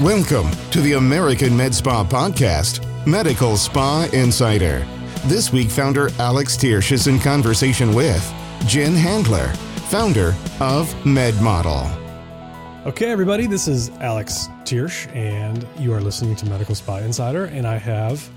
Welcome to the American Med Spa Podcast, Medical Spa Insider. This week, founder Alex Tiersch is in conversation with Jen Handler, founder of MedModel. Okay, everybody, this is Alex Tiersch, and you are listening to Medical Spa Insider, and I have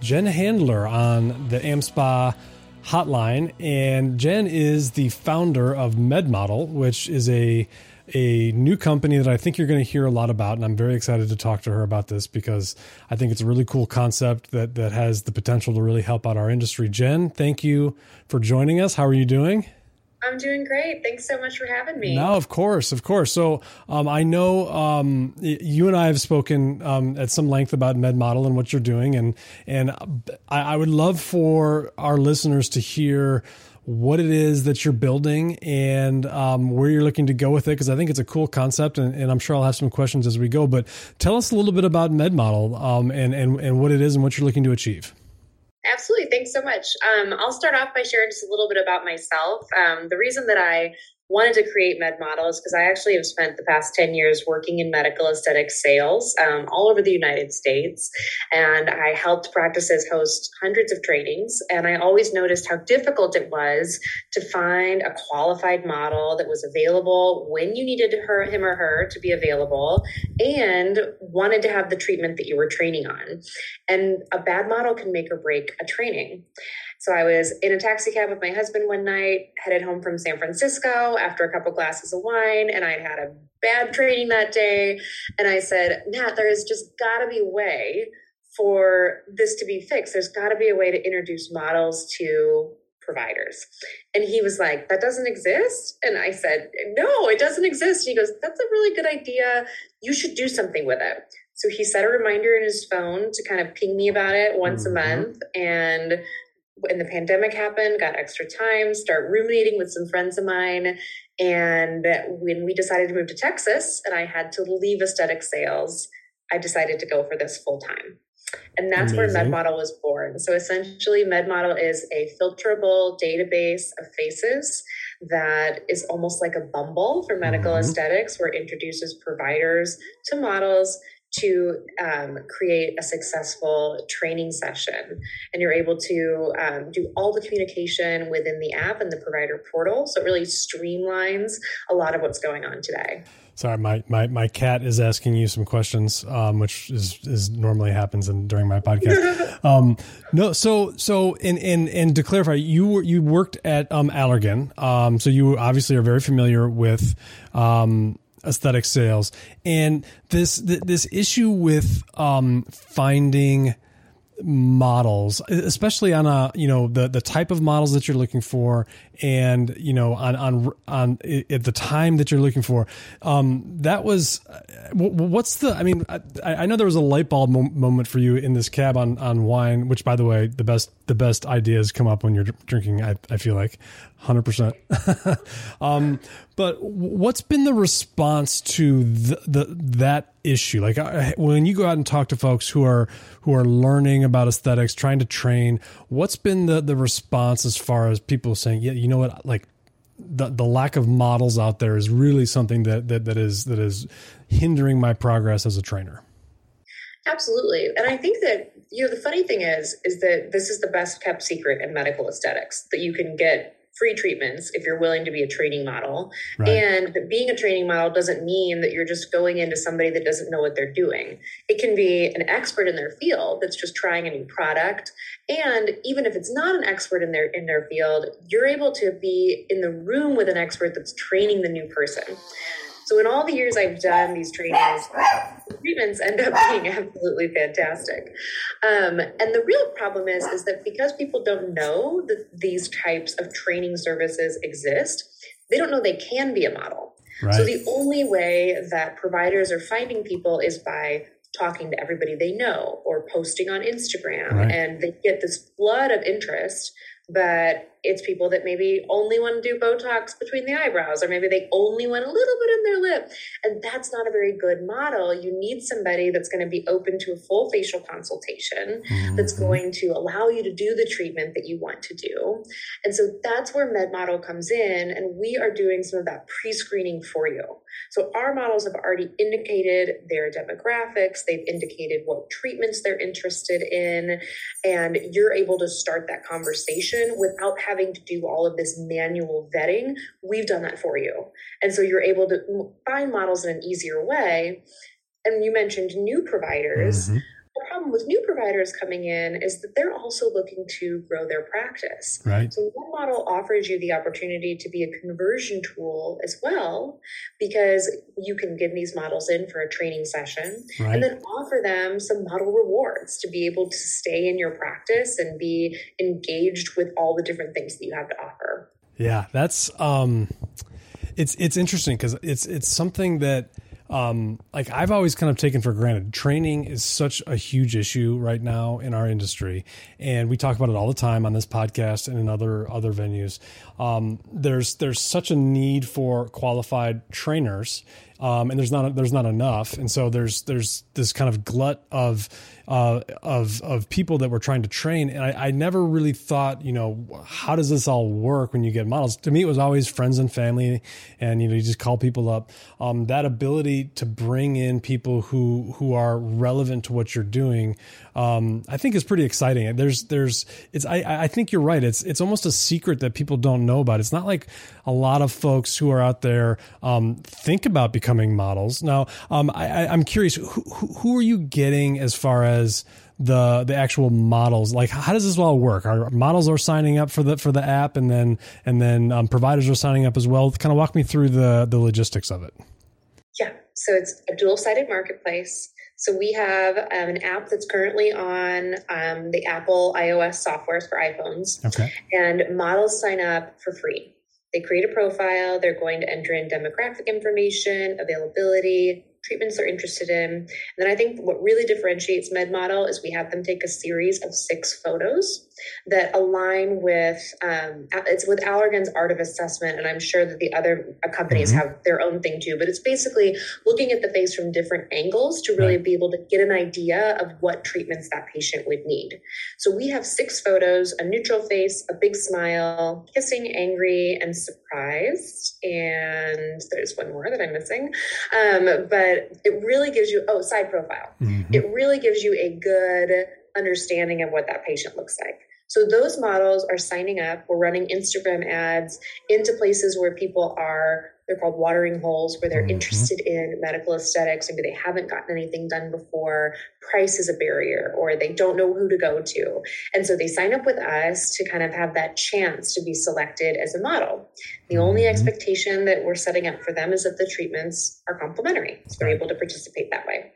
Jen Handler on the AmSpa hotline. And Jen is the founder of MedModel, which is a a new company that I think you're going to hear a lot about, and I'm very excited to talk to her about this because I think it's a really cool concept that that has the potential to really help out our industry. Jen, thank you for joining us. How are you doing? I'm doing great. Thanks so much for having me. No, of course, of course. So um, I know um, you and I have spoken um, at some length about MedModel and what you're doing, and and I, I would love for our listeners to hear what it is that you're building and um, where you're looking to go with it because I think it's a cool concept and, and, I'm sure I'll have some questions as we go. But tell us a little bit about MedModel um, and, and, and what it is and what you're looking to achieve. Absolutely. Thanks so much. Um, I'll start off by sharing just a little bit about myself. Um, the reason that I wanted to create med models because I actually have spent the past 10 years working in medical aesthetic sales um, all over the United States. And I helped practices host hundreds of trainings. And I always noticed how difficult it was to find a qualified model that was available when you needed her, him or her to be available and wanted to have the treatment that you were training on. And a bad model can make or break a training. So I was in a taxi cab with my husband one night, headed home from San Francisco after a couple glasses of wine, and I'd had a bad training that day. And I said, Nat, there is just got to be a way for this to be fixed. There's got to be a way to introduce models to providers. And he was like, That doesn't exist? And I said, No, it doesn't exist. And he goes, That's a really good idea. You should do something with it. So he set a reminder in his phone to kind of ping me about it once mm-hmm. a month. And when the pandemic happened, got extra time, start ruminating with some friends of mine. And when we decided to move to Texas and I had to leave aesthetic sales, I decided to go for this full time. And that's Amazing. where MedModel was born. So essentially, MedModel is a filterable database of faces that is almost like a Bumble for medical mm-hmm. aesthetics, where it introduces providers to models to um, create a successful training session. And you're able to um, do all the communication within the app and the provider portal. So it really streamlines a lot of what's going on today. Sorry, my, my, my cat is asking you some questions, um, which is, is normally happens in, during my podcast. um, no, so so and and and to clarify, you were you worked at um, Allergan, um, so you obviously are very familiar with um, aesthetic sales. And this this issue with um, finding models especially on a you know the the type of models that you're looking for and you know on on on at the time that you're looking for um that was what's the i mean i, I know there was a light bulb moment for you in this cab on on wine which by the way the best the best ideas come up when you're drinking i, I feel like 100% um but what's been the response to the, the that issue? Like uh, when you go out and talk to folks who are who are learning about aesthetics, trying to train, what's been the the response as far as people saying, "Yeah, you know what? Like the the lack of models out there is really something that that that is that is hindering my progress as a trainer." Absolutely. And I think that you know the funny thing is is that this is the best kept secret in medical aesthetics that you can get free treatments if you're willing to be a training model. Right. And being a training model doesn't mean that you're just going into somebody that doesn't know what they're doing. It can be an expert in their field that's just trying a new product. And even if it's not an expert in their in their field, you're able to be in the room with an expert that's training the new person. So in all the years I've done these trainings, treatments end up being absolutely fantastic. Um, and the real problem is, is that because people don't know that these types of training services exist, they don't know they can be a model. Right. So the only way that providers are finding people is by talking to everybody they know or posting on Instagram, right. and they get this flood of interest but it's people that maybe only want to do Botox between the eyebrows, or maybe they only want a little bit in their lip. And that's not a very good model. You need somebody that's going to be open to a full facial consultation, mm-hmm. that's going to allow you to do the treatment that you want to do. And so that's where MedModel comes in. And we are doing some of that pre screening for you. So our models have already indicated their demographics, they've indicated what treatments they're interested in, and you're able to start that conversation without having to do all of this manual vetting. We've done that for you. And so you're able to find models in an easier way. And you mentioned new providers. Mm-hmm the problem with new providers coming in is that they're also looking to grow their practice. Right. So one model offers you the opportunity to be a conversion tool as well, because you can get these models in for a training session right. and then offer them some model rewards to be able to stay in your practice and be engaged with all the different things that you have to offer. Yeah, that's um it's it's interesting because it's it's something that um, like I've always kind of taken for granted. Training is such a huge issue right now in our industry, and we talk about it all the time on this podcast and in other other venues. Um, there's there's such a need for qualified trainers, um, and there's not there's not enough, and so there's there's this kind of glut of uh, of of people that we're trying to train, and I, I, never really thought, you know, how does this all work when you get models? To me, it was always friends and family, and you know, you just call people up. Um, that ability to bring in people who who are relevant to what you're doing, um, I think, is pretty exciting. There's there's it's I I think you're right. It's it's almost a secret that people don't know about. It's not like a lot of folks who are out there um, think about becoming models. Now, um, I, am curious, who, who are you getting as far as the the actual models? Like how does this all work? Our models are signing up for the for the app and then and then um, providers are signing up as well? Kind of walk me through the the logistics of it. Yeah. So it's a dual sided marketplace. So we have um, an app that's currently on um, the apple ios softwares for iphones. Okay. And models sign up for free they create a profile, they're going to enter in demographic information, availability, treatments they're interested in. And then I think what really differentiates MedModel is we have them take a series of six photos that align with um, it's with Allergan's art of assessment, and I'm sure that the other companies mm-hmm. have their own thing too. But it's basically looking at the face from different angles to really right. be able to get an idea of what treatments that patient would need. So we have six photos: a neutral face, a big smile, kissing, angry, and surprised. And there's one more that I'm missing, um, but it really gives you oh side profile. Mm-hmm. It really gives you a good understanding of what that patient looks like. So those models are signing up. We're running Instagram ads into places where people are, they're called watering holes, where they're mm-hmm. interested in medical aesthetics. Maybe they haven't gotten anything done before. Price is a barrier, or they don't know who to go to. And so they sign up with us to kind of have that chance to be selected as a model. The only mm-hmm. expectation that we're setting up for them is that the treatments are complimentary. So they're able to participate that way.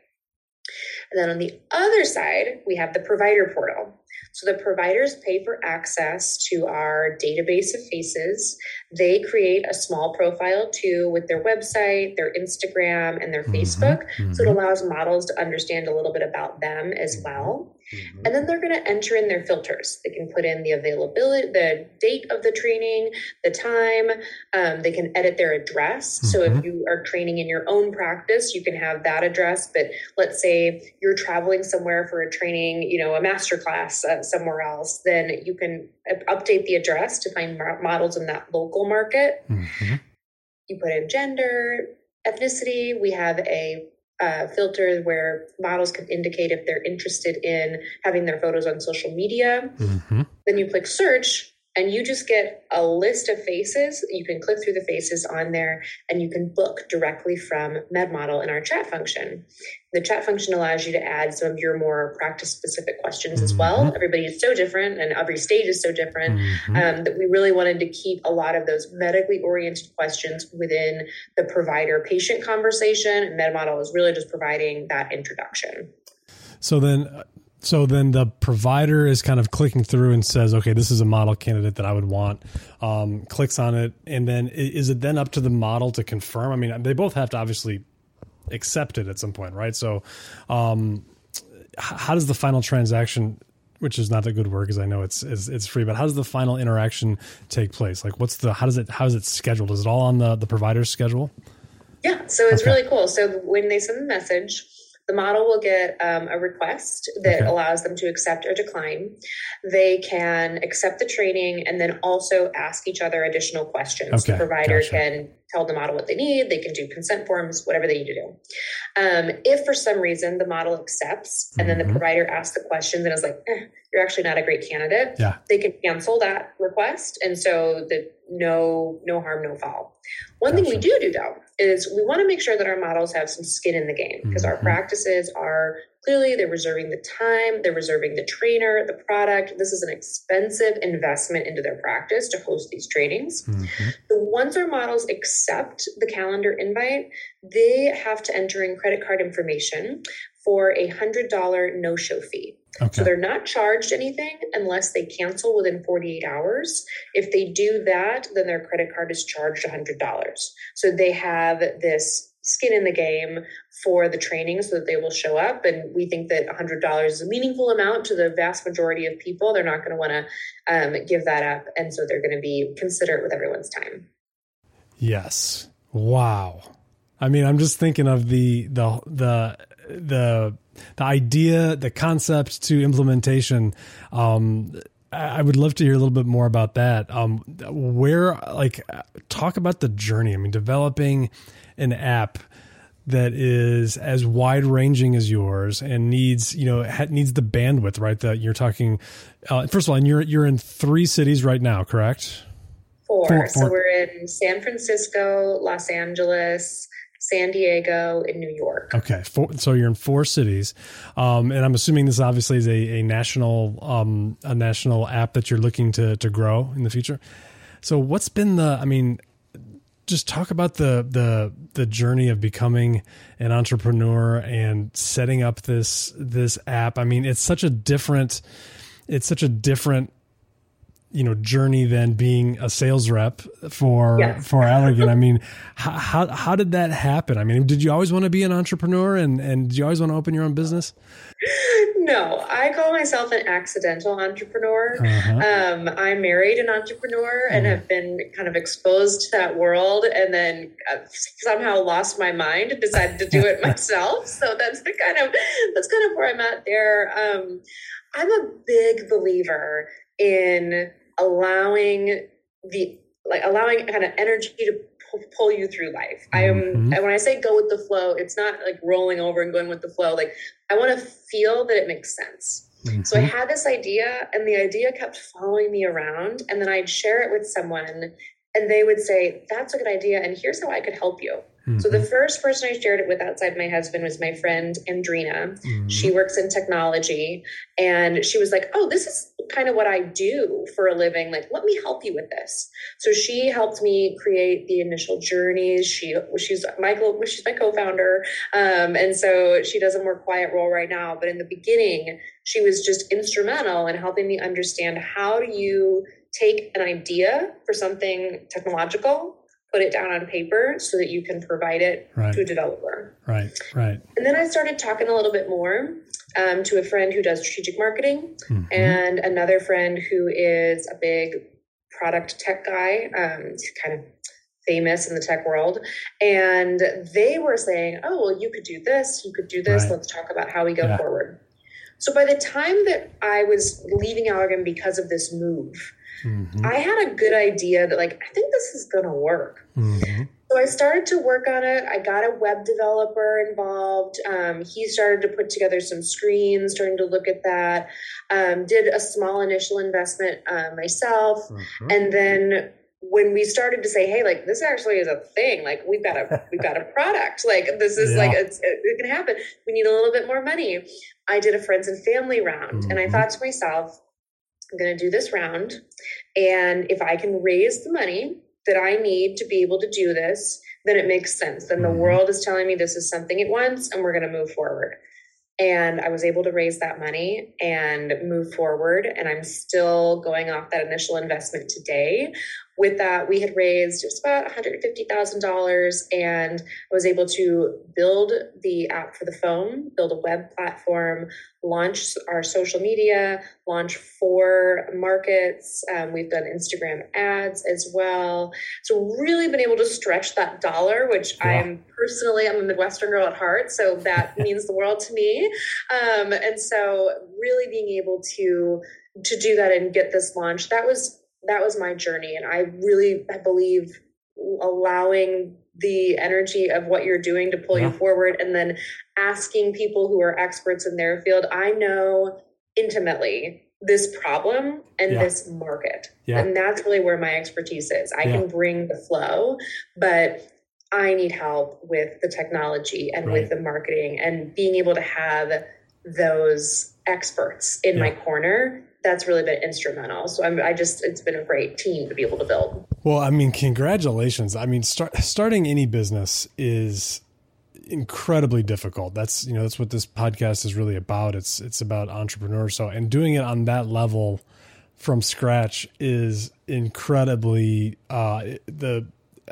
And then on the other side, we have the provider portal. So the providers pay for access to our database of faces. They create a small profile too with their website, their Instagram, and their mm-hmm, Facebook. Mm-hmm. So it allows models to understand a little bit about them as mm-hmm. well. Mm-hmm. And then they're going to enter in their filters. They can put in the availability, the date of the training, the time. Um, they can edit their address. Mm-hmm. So if mm-hmm. you are training in your own practice, you can have that address. But let's say you're traveling somewhere for a training, you know, a master class uh, somewhere else, then you can update the address to find models in that local market. Mm-hmm. You put in gender, ethnicity. We have a uh, filter where models can indicate if they're interested in having their photos on social media. Mm-hmm. Then you click search and you just get a list of faces. You can click through the faces on there and you can book directly from MedModel in our chat function. The chat function allows you to add some of your more practice specific questions mm-hmm. as well. Mm-hmm. Everybody is so different and every stage is so different mm-hmm. um, that we really wanted to keep a lot of those medically oriented questions within the provider patient conversation. MedModel is really just providing that introduction. So then so then the provider is kind of clicking through and says, okay, this is a model candidate that I would want. Um, clicks on it, and then is it then up to the model to confirm? I mean, they both have to obviously accept it at some point, right? So, um, how does the final transaction which is not a good word because I know it's, it's it's free. But how does the final interaction take place? Like, what's the how does it how is it scheduled? Is it all on the the provider's schedule? Yeah, so it's okay. really cool. So when they send the message, the model will get um, a request that okay. allows them to accept or decline. They can accept the training and then also ask each other additional questions. Okay. The provider gotcha. can tell the model what they need. They can do consent forms, whatever they need to do. Um, if for some reason the model accepts and mm-hmm. then the mm-hmm. provider asks the questions and is like, eh, you're actually not a great candidate, yeah. they can cancel that request. And so the no, no harm, no foul. One gotcha. thing we do do though is we want to make sure that our models have some skin in the game because mm-hmm. our practices are clearly they're reserving the time, they're reserving the trainer, the product. This is an expensive investment into their practice to host these trainings. Mm-hmm. So once our models accept the calendar invite, they have to enter in credit card information for a $100 no show fee. Okay. So they're not charged anything unless they cancel within 48 hours. If they do that, then their credit card is charged $100. So they have this skin in the game for the training so that they will show up. And we think that $100 is a meaningful amount to the vast majority of people. They're not going to want to um, give that up. And so they're going to be considerate with everyone's time. Yes. Wow. I mean, I'm just thinking of the, the, the, the, the idea, the concept to implementation. Um, I would love to hear a little bit more about that. Um, where, like, talk about the journey. I mean, developing an app that is as wide ranging as yours and needs you know needs the bandwidth right that you're talking uh, first of all and you're you're in three cities right now correct four, four, four. so we're in san francisco los angeles San Diego, and New York. Okay, four, so you're in four cities, um, and I'm assuming this obviously is a, a national um, a national app that you're looking to to grow in the future. So, what's been the? I mean, just talk about the the the journey of becoming an entrepreneur and setting up this this app. I mean, it's such a different it's such a different you know journey than being a sales rep for yes. for Allergan. I mean, how, how how did that happen? I mean, did you always want to be an entrepreneur and and did you always want to open your own business? No, I call myself an accidental entrepreneur. Uh-huh. Um, I married an entrepreneur and mm. have been kind of exposed to that world, and then uh, somehow lost my mind and decided to do it myself. So that's the kind of that's kind of where I'm at there. Um, I'm a big believer in allowing the like allowing kind of energy to pull you through life. I am mm-hmm. when I say go with the flow, it's not like rolling over and going with the flow. Like I want to feel that it makes sense. Mm-hmm. So I mm-hmm. had this idea and the idea kept following me around and then I'd share it with someone and they would say, "That's a good idea and here's how I could help you." Mm-hmm. So the first person I shared it with outside my husband was my friend Andrina. Mm-hmm. She works in technology and she was like, "Oh, this is kind of what I do for a living. Like, let me help you with this." So she helped me create the initial journeys. She she's Michael she's my co-founder. Um, and so she does a more quiet role right now, but in the beginning, she was just instrumental in helping me understand how do you take an idea for something technological put it down on paper so that you can provide it right. to a developer. Right, right. And then I started talking a little bit more um, to a friend who does strategic marketing mm-hmm. and another friend who is a big product tech guy. Um, kind of famous in the tech world. And they were saying, oh, well, you could do this, you could do this. Right. Let's talk about how we go yeah. forward. So by the time that I was leaving Allergan because of this move, mm-hmm. I had a good idea that like I think this is going to work. Mm-hmm. So I started to work on it. I got a web developer involved. Um, he started to put together some screens, starting to look at that. Um, did a small initial investment uh, myself, mm-hmm. and then when we started to say, "Hey, like this actually is a thing. Like we've got a we've got a product. Like this is yeah. like it's, it can happen. We need a little bit more money." I did a friends and family round, mm-hmm. and I mm-hmm. thought to myself, I'm going to do this round. And if I can raise the money that I need to be able to do this, then it makes sense. Then the mm-hmm. world is telling me this is something it wants and we're going to move forward. And I was able to raise that money and move forward. And I'm still going off that initial investment today with that, we had raised just about $150,000 and I was able to build the app for the phone, build a web platform, launch our social media, launch four markets. Um, we've done Instagram ads as well. So really been able to stretch that dollar, which. I'm personally, I'm a Midwestern girl at heart. So that means the world to me. Um, and so really being able to, to do that and get this launch, that was that was my journey. And I really I believe allowing the energy of what you're doing to pull yeah. you forward and then asking people who are experts in their field. I know intimately this problem and yeah. this market. Yeah. And that's really where my expertise is. I can bring the flow, but I need help with the technology and right. with the marketing and being able to have those experts in my corner that's really been instrumental. So I'm, I just, it's been a great team to be able to build. Well, I mean, congratulations. I mean, start, starting any business is incredibly difficult. That's, you know, that's what this podcast is really about. It's, it's about entrepreneurs. So, and doing it on that level from scratch is incredibly, uh, the,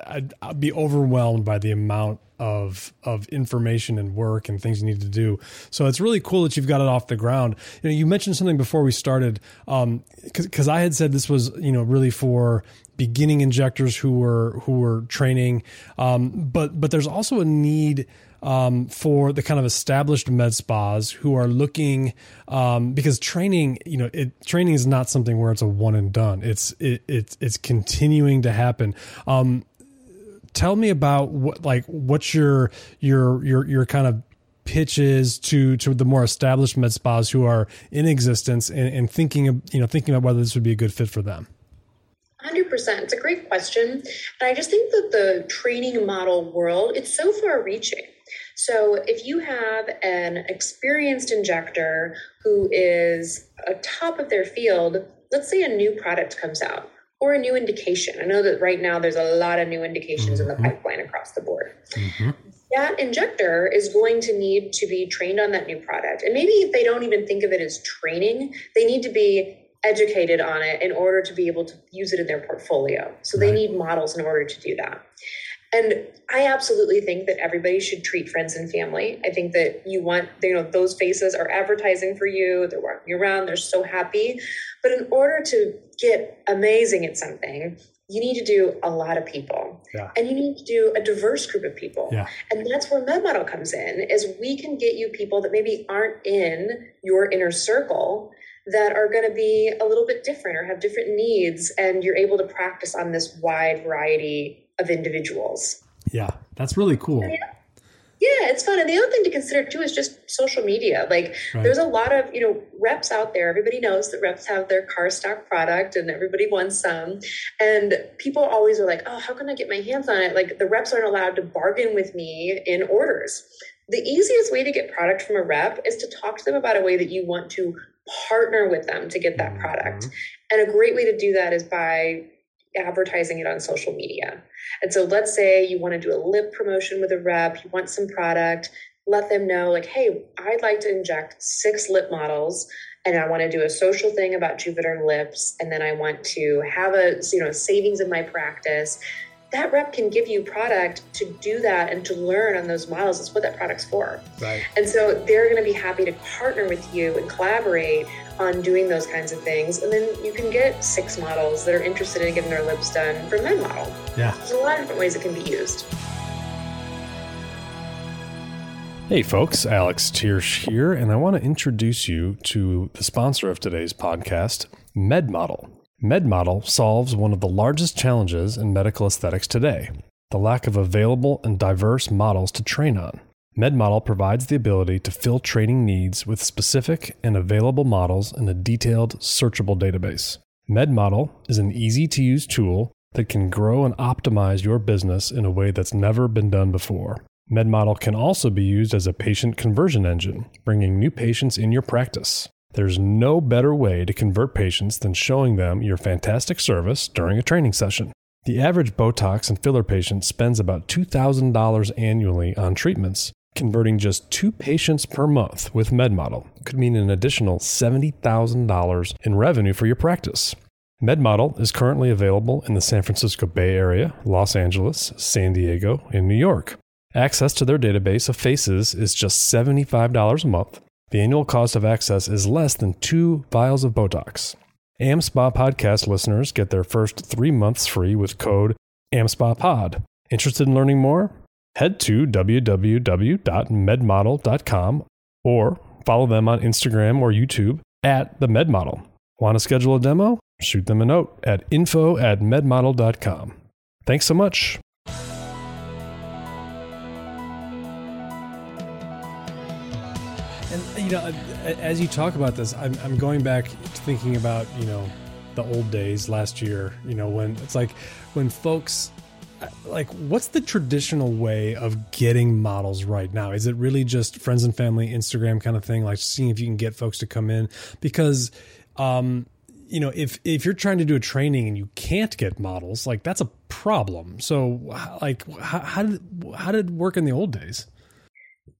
I'd, I'd be overwhelmed by the amount of of information and work and things you need to do. So it's really cool that you've got it off the ground. You know, you mentioned something before we started, because um, I had said this was you know really for beginning injectors who were who were training, um, but but there's also a need. Um, for the kind of established med spas who are looking um, because training, you know, it training is not something where it's a one and done. It's it, it's it's continuing to happen. Um, tell me about what like what's your your your your kind of pitches to to the more established med spas who are in existence and, and thinking of you know thinking about whether this would be a good fit for them. 100% it's a great question. And i just think that the training model world it's so far reaching so if you have an experienced injector who is a top of their field let's say a new product comes out or a new indication. I know that right now there's a lot of new indications mm-hmm. in the mm-hmm. pipeline across the board. Mm-hmm. That injector is going to need to be trained on that new product. And maybe if they don't even think of it as training, they need to be educated on it in order to be able to use it in their portfolio. So right. they need models in order to do that. And I absolutely think that everybody should treat friends and family. I think that you want, you know, those faces are advertising for you. They're walking around. They're so happy. But in order to get amazing at something, you need to do a lot of people yeah. and you need to do a diverse group of people yeah. and that's where MedModel comes in is we can get you people that maybe aren't in your inner circle that are going to be a little bit different or have different needs and you're able to practice on this wide variety of individuals yeah that's really cool yeah, it's fun. And the other thing to consider too is just social media. Like right. there's a lot of, you know, reps out there. Everybody knows that reps have their car stock product and everybody wants some. And people always are like, oh, how can I get my hands on it? Like the reps aren't allowed to bargain with me in orders. The easiest way to get product from a rep is to talk to them about a way that you want to partner with them to get that product. Mm-hmm. And a great way to do that is by advertising it on social media. And so let's say you want to do a lip promotion with a rep, you want some product, let them know like, hey, I'd like to inject six lip models and I want to do a social thing about Juvederm lips and then I want to have a you know savings in my practice that rep can give you product to do that and to learn on those models. That's what that product's for. Right. And so they're going to be happy to partner with you and collaborate on doing those kinds of things. And then you can get six models that are interested in getting their lips done from MedModel. Yeah. There's a lot of different ways it can be used. Hey folks, Alex Tiersch here, and I want to introduce you to the sponsor of today's podcast, MedModel. MedModel solves one of the largest challenges in medical aesthetics today the lack of available and diverse models to train on. MedModel provides the ability to fill training needs with specific and available models in a detailed, searchable database. MedModel is an easy to use tool that can grow and optimize your business in a way that's never been done before. MedModel can also be used as a patient conversion engine, bringing new patients in your practice. There's no better way to convert patients than showing them your fantastic service during a training session. The average Botox and filler patient spends about $2,000 annually on treatments. Converting just two patients per month with MedModel could mean an additional $70,000 in revenue for your practice. MedModel is currently available in the San Francisco Bay Area, Los Angeles, San Diego, and New York. Access to their database of faces is just $75 a month. The annual cost of access is less than two vials of Botox. AmSpa podcast listeners get their first three months free with code AmSpaPod. Interested in learning more? Head to www.medmodel.com or follow them on Instagram or YouTube at the MedModel. Want to schedule a demo? Shoot them a note at info at medmodel.com. Thanks so much. And you know, as you talk about this, I'm, I'm going back to thinking about you know the old days last year. You know when it's like when folks like what's the traditional way of getting models right now is it really just friends and family instagram kind of thing like seeing if you can get folks to come in because um you know if if you're trying to do a training and you can't get models like that's a problem so like how, how did how did it work in the old days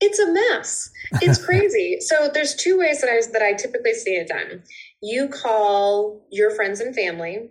it's a mess. It's crazy. so there's two ways that I that I typically see it done. You call your friends and family.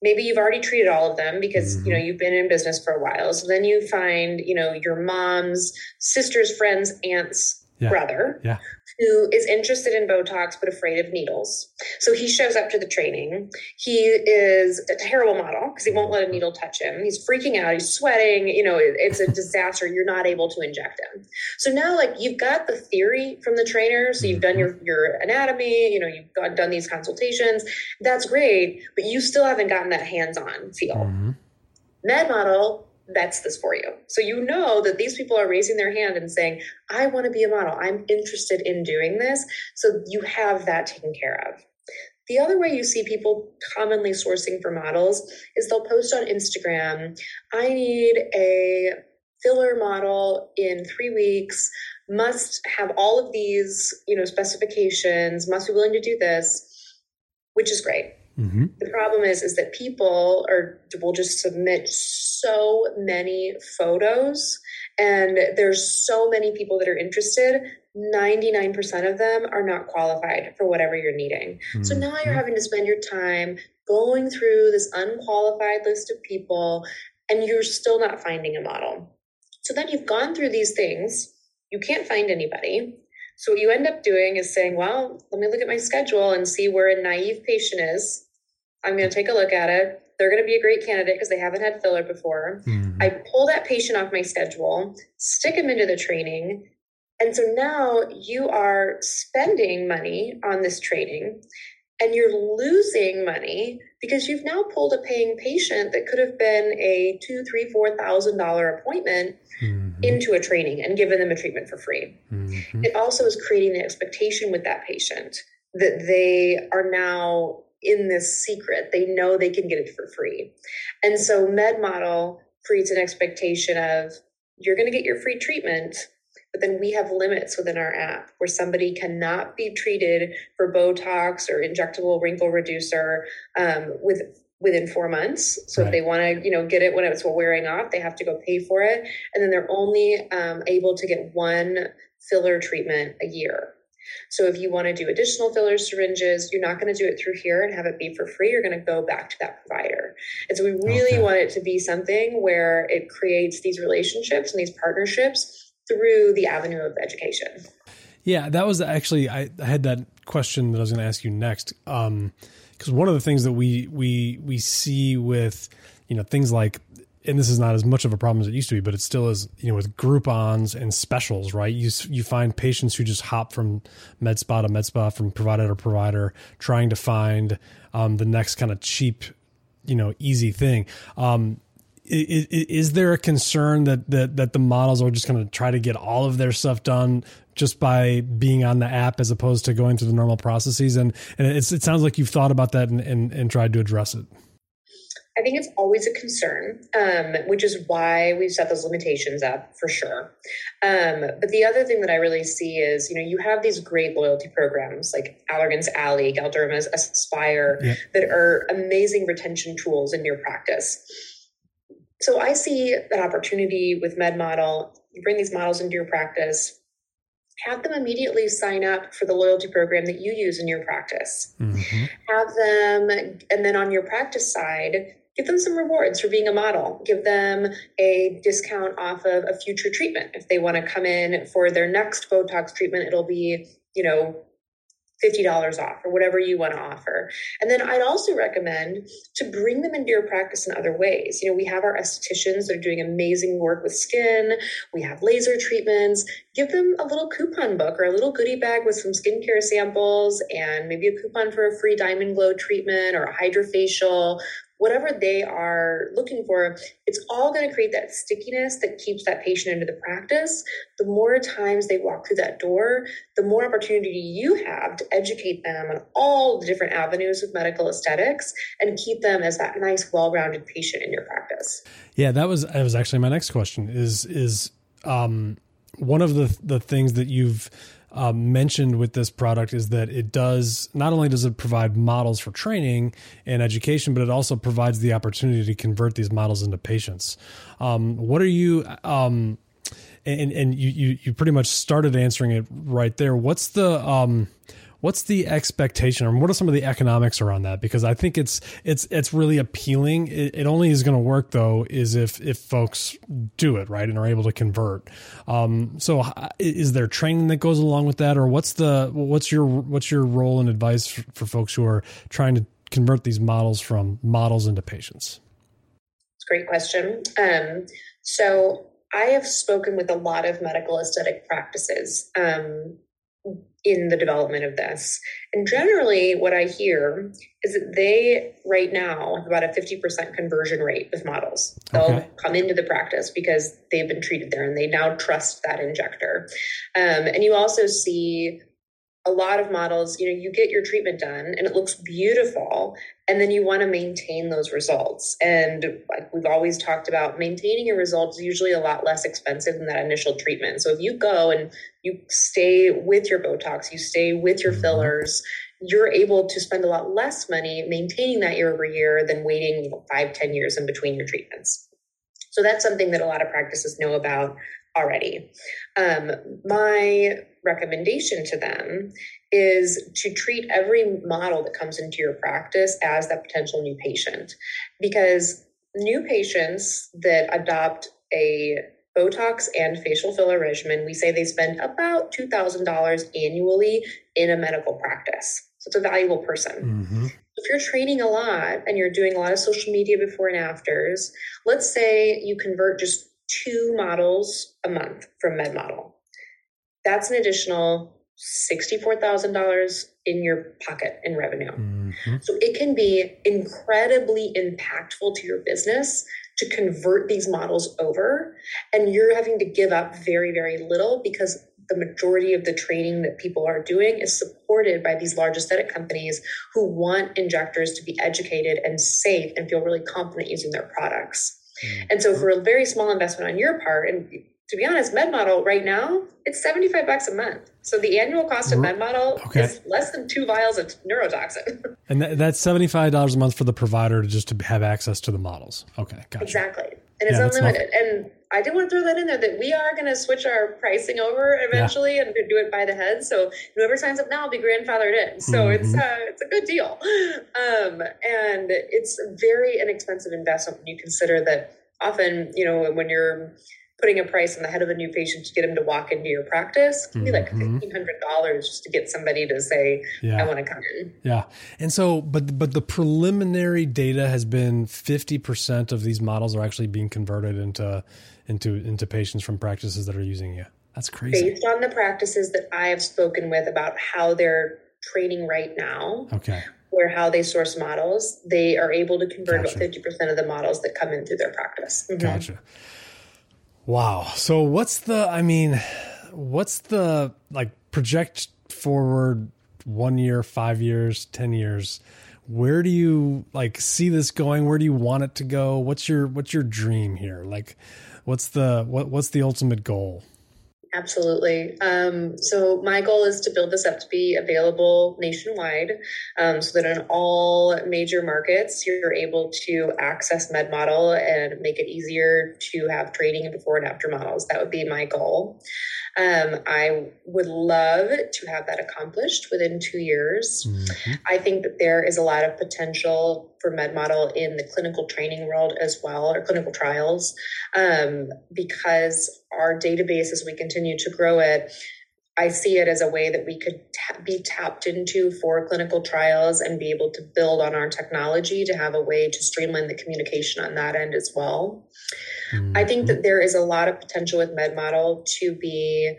Maybe you've already treated all of them because mm-hmm. you know you've been in business for a while. So then you find you know your mom's sister's friend's aunt's yeah. brother yeah who is interested in Botox but afraid of needles. So he shows up to the training. He is a terrible model because he won't let a needle touch him. He's freaking out. He's sweating. You know, it, it's a disaster. You're not able to inject him. So now, like, you've got the theory from the trainer. So you've done your your anatomy. You know, you've got, done these consultations. That's great, but you still haven't gotten that hands-on feel. Mm-hmm. MedModel vets this for you. So you know that these people are raising their hand and saying, I want to be a model. I'm interested in doing this. So you have that taken care of. The other way you see people commonly sourcing for models is they'll post on Instagram, I need a filler model in three weeks, must have all of these, you know, specifications, must be willing to do this, which is great. Mm-hmm. The problem is, is that people are will just submit so many photos, and there's so many people that are interested. 99% of them are not qualified for whatever you're needing. Mm-hmm. So now you're having to spend your time going through this unqualified list of people, and you're still not finding a model. So then you've gone through these things, you can't find anybody. So what you end up doing is saying, well, let me look at my schedule and see where a naive patient is I'm going to take a look at it. They're going to be a great candidate because they haven't had filler before. Mm-hmm. I pull that patient off my schedule, stick them into the training. And so now you are spending money on this training and you're losing money because you've now pulled a paying patient that could have been a two, three, four thousand dollar appointment mm-hmm. into a training and given them a treatment for free. Mm-hmm. It also is creating the expectation with that patient that they are now in this secret. They know they can get it for free. And so MedModel creates an expectation of you're going to get your free treatment, but then we have limits within our app where somebody cannot be treated for Botox or injectable wrinkle reducer um, with within four months. So right. if they want to, you know, get it when it's wearing off, they have to go pay for it, and then they're only um, able to get one filler treatment a year. So if you want to do additional filler syringes, you're not going to do it through here and have it be for free. You're going to go back to that provider. And so we really okay. want it to be something where it creates these relationships and these partnerships through the avenue of education. Yeah, that was actually I, I had that question that I was going to ask you next. Um, because one of the things that we we we see with you know things like and this is not as much of a problem as it used to be, but it still is, you know, with Groupons and specials, right? You you find patients who just hop from med spa to med spa, from provider to provider, trying to find um, the next kind of cheap, you know, easy thing. Um, is, is, there a concern that, that that the models are just going to try to get all of their stuff done just by being on the app as opposed to going through the normal processes? And and it sounds like you've thought about that and, and, and tried to address it. I think it's always a concern, um, which is why we've set those limitations up for sure. Um, but the other thing that I really see is, you know, you have these great loyalty programs like Allergan's Allē, Galderma's Aspire yeah. that are amazing retention tools in your practice. So I see that opportunity with MedModel. You bring these models into your practice, have them immediately sign up for the loyalty program that you use in your practice. Mm-hmm. Have them, and then on your practice side, give them some rewards for being a model. Give them a discount off of a future treatment. If they want to come in for their next Botox treatment, it'll be, you know, $50 off or whatever you want to offer. And then I'd also recommend to bring them into your practice in other ways. You know, we have our estheticians that are doing amazing work with skin, we have laser treatments. Give them a little coupon book or a little goodie bag with some skincare samples and maybe a coupon for a free diamond glow treatment or a HydraFacial whatever they are looking for, it's all going to create that stickiness that keeps that patient into the practice. The more times they walk through that door, the more opportunity you have to educate them on all the different avenues of medical aesthetics and keep them as that nice, well-rounded patient in your practice. Yeah, that was that was actually my next question. Is is um, one of the the things that you've uh, mentioned with this product is that it does not only does it provide models for training and education, but it also provides the opportunity to convert these models into patients. Um, what are you? Um, and and you, you you pretty much started answering it right there. What's the um, what's the expectation or what are some of the economics around that? Because i think it's it's it's really appealing. It, it only is going to work though is if if folks do it right and are able to convert. Um, so is there training that goes along with that? Or what's the what's your what's your role and advice for, for folks who are trying to convert these models from models into patients? Great question. Um, so I have spoken with a lot of medical aesthetic practices. Um, in the development of this. And generally, what I hear is that they right now have about a 50% conversion rate with models. They'll okay. come into the practice because they've been treated there and they now trust that injector. Um, and you also see a lot of models, you know, you get your treatment done and it looks beautiful, and then you want to maintain those results. And like we've always talked about, maintaining your results is usually a lot less expensive than that initial treatment. So if you go and you stay with your Botox, you stay with your mm-hmm. fillers, you're able to spend a lot less money maintaining that year over year than waiting you know, five, ten years in between your treatments. So that's something that a lot of practices know about already. Um, my recommendation to them is to treat every model that comes into your practice as that potential new patient because new patients that adopt a Botox and facial filler regimen, we say they spend about $2,000 annually in a medical practice. So it's a valuable person. Mm-hmm. If you're training a lot and you're doing a lot of social media before and afters, let's say you convert just two models a month from MedModel. That's an additional $64,000 in your pocket in revenue. Mm-hmm. So it can be incredibly impactful to your business to convert these models over. And you're having to give up very, very little because the majority of the training that people are doing is supported by these large aesthetic companies who want injectors to be educated and safe and feel really confident using their products. Mm-hmm. And so for a very small investment on your part, and to be honest, MedModel right now, it's 75 bucks a month. So the annual cost of MedModel okay. is less than two vials of neurotoxin. And that's $75 a month for the provider to just to have access to the models. Okay, gotcha. Exactly. And it's yeah, unlimited. And I did want to throw that in there that we are going to switch our pricing over eventually yeah. and do it by the head. So whoever signs up now will be grandfathered in. So mm-hmm. it's uh, it's a good deal, um, and it's a very inexpensive investment when you consider that often you know when you're putting a price on the head of a new patient to get them to walk into your practice can be like mm-hmm. fifteen hundred dollars just to get somebody to say, yeah. "I want to come in." Yeah, and so, but but the preliminary data has been fifty percent of these models are actually being converted into into into patients from practices that are using you. That's crazy. Based on the practices that I have spoken with about how they're training right now. Okay. Where how they source models, they are able to convert gotcha. about fifty percent of the models that come in through their practice. Mm-hmm. Gotcha. Wow. So what's the I mean, what's the like project forward 1 year, 5 years, 10 years? Where do you like see this going? Where do you want it to go? What's your what's your dream here? Like what's the what what's the ultimate goal? Absolutely. Um, so my goal is to build this up to be available nationwide, um, so that in all major markets you're able to access MedModel and make it easier to have training before and after models. That would be my goal. Um, I would love to have that accomplished within two years. Mm-hmm. I think that there is a lot of potential for MedModel in the clinical training world as well, or clinical trials, um, because our database, as we continue to grow it, I see it as a way that we could ta- be tapped into for clinical trials and be able to build on our technology to have a way to streamline the communication on that end as well. Mm-hmm. I think that mm-hmm. there is a lot of potential with MedModel to be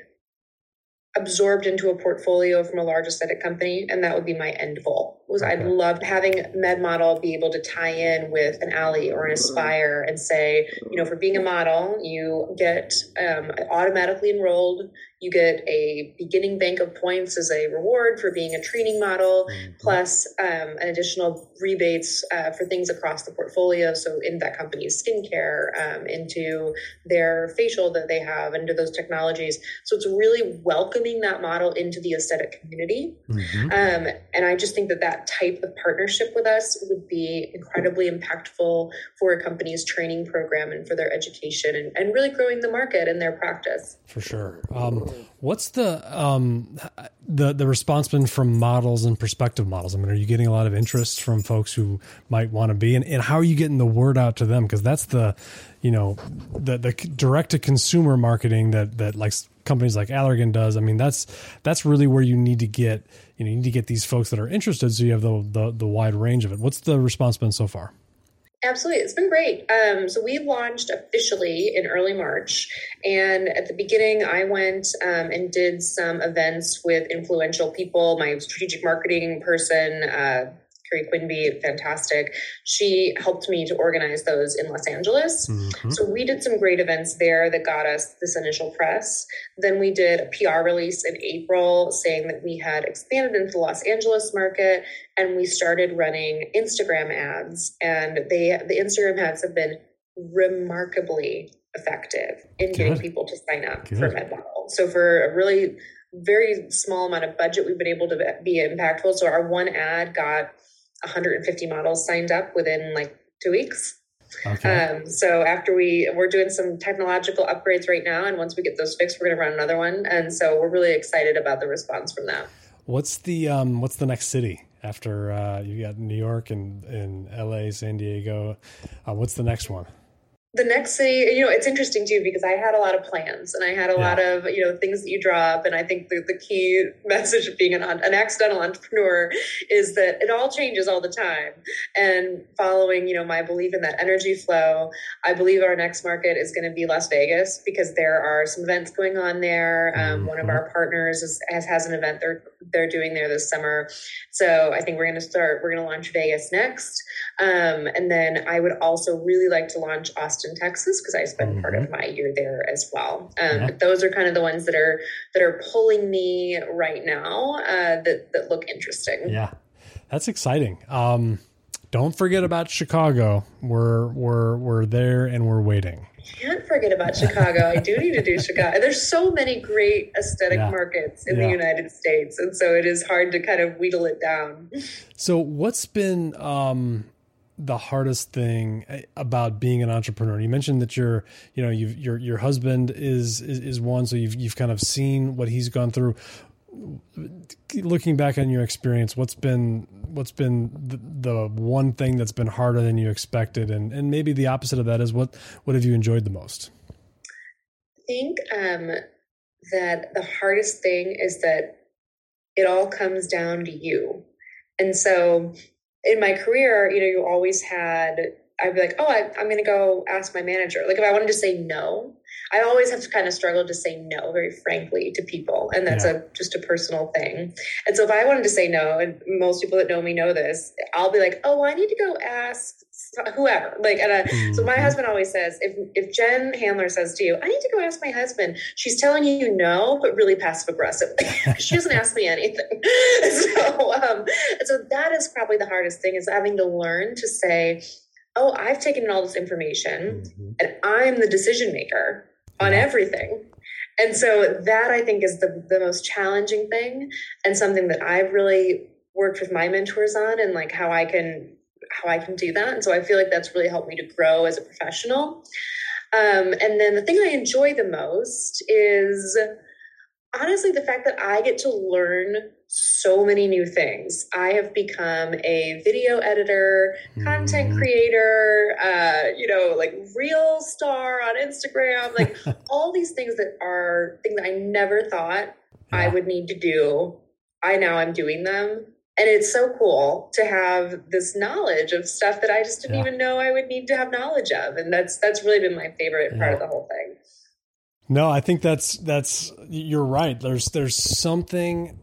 absorbed into a portfolio from a large aesthetic company and that would be my end goal was okay. I loved love having MedModel be able to tie in with an Allē or an aspire and say you know for being a model you get um, automatically enrolled you get a beginning bank of points as a reward for being a training model, mm-hmm. plus um, an additional rebates uh, for things across the portfolio. So, in that company's skincare, um, into their facial that they have, into those technologies. So, it's really welcoming that model into the aesthetic community. Mm-hmm. Um, and I just think that that type of partnership with us would be incredibly impactful for a company's training program and for their education and, and really growing the market and their practice. For sure. Um, What's the um the the response been from models and prospective models? I mean, are you getting a lot of interest from folks who might want to be, and, and how are you getting the word out to them? Because that's the, you know, the the direct to consumer marketing that that like companies like Allergan does. I mean, that's that's really where you need to get you know you need to get these folks that are interested, so you have the the, the wide range of it. What's the response been so far? Absolutely. It's been great. Um, so we launched officially in early March. And at the beginning, I went um, and did some events with influential people, my strategic marketing person, uh, Carrie Quinby, fantastic. She helped me to organize those in Los Angeles. Mm-hmm. So we did some great events there that got us this initial press. Then we did a PR release in April saying that we had expanded into the Los Angeles market and we started running Instagram ads. And they the Instagram ads have been remarkably effective in Good. getting people to sign up Good. for MedModel. So for a really very small amount of budget, we've been able to be impactful. So our one ad got 150 models signed up within like two weeks. Okay. Um, so after we we're doing some technological upgrades right now, and once we get those fixed, we're going to run another one. And so we're really excited about the response from that. What's the um, what's the next city after uh, you got New York and and L.A., San Diego? Uh, what's the next one? The next city, you know, it's interesting too because I had a lot of plans and I had a yeah. lot of, you know, things that you draw up. And I think the, the key message of being an, an accidental entrepreneur is that it all changes all the time. And following, you know, my belief in that energy flow, I believe our next market is going to be Las Vegas because there are some events going on there. Um, mm-hmm. One of our partners is, has, has an event they're, they're doing there this summer. So I think we're going to start, we're going to launch Vegas next. Um, and then I would also really like to launch Austin Austin, Texas, because I spent mm-hmm. part of mm-hmm. my year there as well. Um, yeah. But those are kind of the ones that are that are pulling me right now uh, that that look interesting. Yeah, that's exciting. Um, don't forget about Chicago. We're we're we're there and we're waiting. Can't forget about Chicago. I do need to do Chicago. There's so many great aesthetic yeah. markets in yeah. the United States, and so it is hard to kind of wheedle it down. So, what's been um, the hardest thing eh, about being an entrepreneur? You mentioned that your, you know, your your husband is, is is one, so you've you've kind of seen what he's gone through. Looking back on your experience, what's been what's been the, the one thing that's been harder than you expected, and and maybe the opposite of that is what what have you enjoyed the most? I think um, that the hardest thing is that it all comes down to you, and so in my career, you know, you always had, I'd be like, oh, I, am going to go ask my manager. Like if I wanted to say no, I always have to kind of struggle to say no very frankly to people. And that's yeah. a just a personal thing. And so if I wanted to say no, and most people that know me know this, I'll be like, oh, I need to go ask whoever. Like, and mm-hmm. so my mm-hmm. husband always says, if if Jen Handler says to you, I need to go ask my husband, she's telling you no, but really passive aggressive. she doesn't ask me anything. so, um, so that is probably the hardest thing is having to learn to say, oh, I've taken in all this information, mm-hmm. and I'm the decision maker on everything. And so that I think is the, the most challenging thing and something that I've really worked with my mentors on and like how I can how I can do that. And so I feel like that's really helped me to grow as a professional. Um, and then the thing I enjoy the most is honestly, the fact that I get to learn so many new things. I have become a video editor, content mm-hmm. creator, uh, you know, like real star on Instagram, like all these things that are things I never thought yeah. I would need to do. I now I'm doing them. And it's so cool to have this knowledge of stuff that I just didn't yeah. even know I would need to have knowledge of. And that's that's really been my favorite yeah. part of the whole thing. No, I think that's that's you're right. There's there's something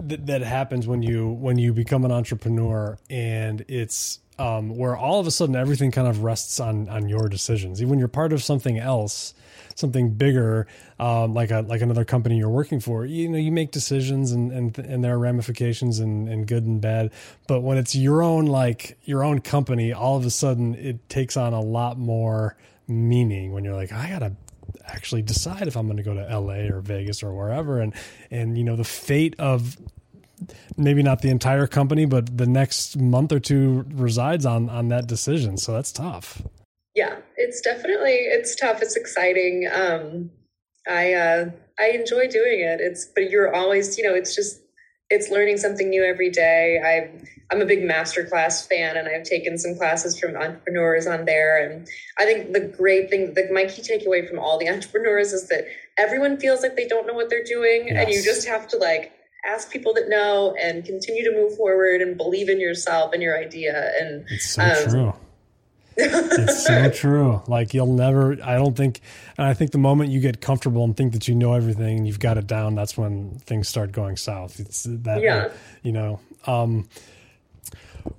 that, that happens when you when you become an entrepreneur and it's um, where all of a sudden everything kind of rests on on your decisions. Even when you're part of something else, something bigger, um, like a like another company you're working for, you know, you make decisions and and and there are ramifications and and good and bad. But when it's your own like your own company, all of a sudden it takes on a lot more meaning when you're like, I gotta actually decide if I'm going to go to LA or Vegas or wherever. And, and, you know, the fate of maybe not the entire company, but the next month or two resides on, on that decision. So that's tough. Yeah, it's definitely, it's tough. It's exciting. Um, I, uh, I enjoy doing it. It's, but you're always, you know, it's just, it's learning something new every day. I I'm a big masterclass fan, and I've taken some classes from entrepreneurs on there. And I think the great thing, the, my key takeaway from all the entrepreneurs is that everyone feels like they don't know what they're doing, yes. and you just have to like ask people that know and continue to move forward and believe in yourself and your idea. And it's so um, true it's so true. Like you'll never. I don't think. And I think the moment you get comfortable and think that you know everything and you've got it down, that's when things start going south. It's that. Yeah. You know. Um,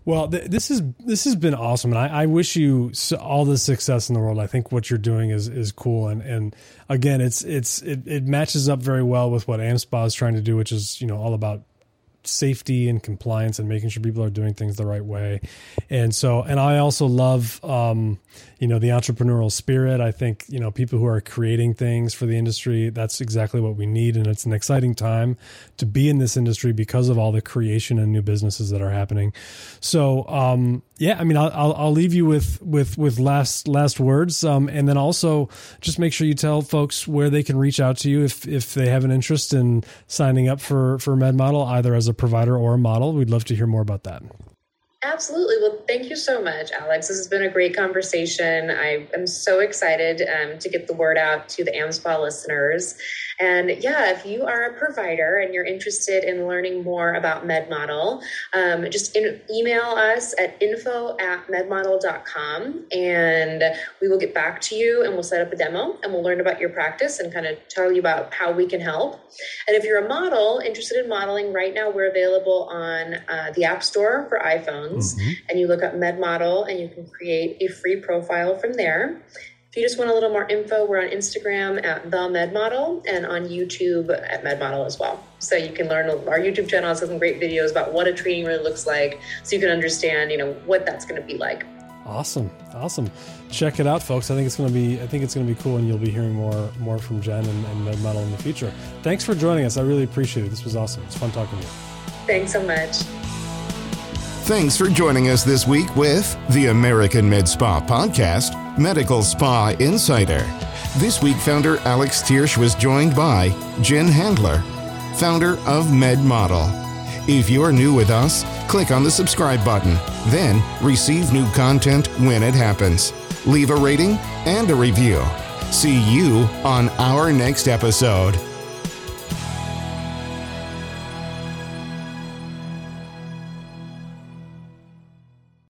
well, th- this is this has been awesome, and I, I wish you all the success in the world. I think what you're doing is is cool, and and again, it's it's it, it matches up very well with what AmSpa is trying to do, which is you know all about safety and compliance and making sure people are doing things the right way. And so, and I also love, um, you know, the entrepreneurial spirit. I think, you know, people who are creating things for the industry, that's exactly what we need. And it's an exciting time to be in this industry because of all the creation and new businesses that are happening. So, um, yeah, I mean, I'll, I'll, leave you with, with, with last, last words. Um, and then also just make sure you tell folks where they can reach out to you if, if they have an interest in signing up for, for MedModel, either as a provider or a model. We'd love to hear more about that. Absolutely. Well, thank you so much, Alex. This has been a great conversation. I am so excited um, to get the word out to the AmSpa listeners. And yeah, if you are a provider and you're interested in learning more about MedModel, um, just in, email us at info at medmodel.com and we will get back to you and we'll set up a demo and we'll learn about your practice and kind of tell you about how we can help. And if you're a model interested in modeling, right now we're available on uh, the App Store for iPhones. Mm-hmm. And you look up MedModel and you can create a free profile from there. If you just want a little more info, we're on Instagram at the Med Model and on YouTube at Med Model as well. So you can learn our YouTube channel has some great videos about what a training really looks like, so you can understand, you know, what that's going to be like. Awesome, awesome. Check it out, folks. I think it's going to be, I think it's going to be cool, and you'll be hearing more, more from Jen and, and MedModel in the future. Thanks for joining us. I really appreciate it. This was awesome. It's fun talking to you. Thanks so much. Thanks for joining us this week with the American Med Spa podcast, Medical Spa Insider. This week, founder Alex Thiersch was joined by Jen Handler, founder of Med Model. If you're new with us, click on the subscribe button, then receive new content when it happens. Leave a rating and a review. See you on our next episode.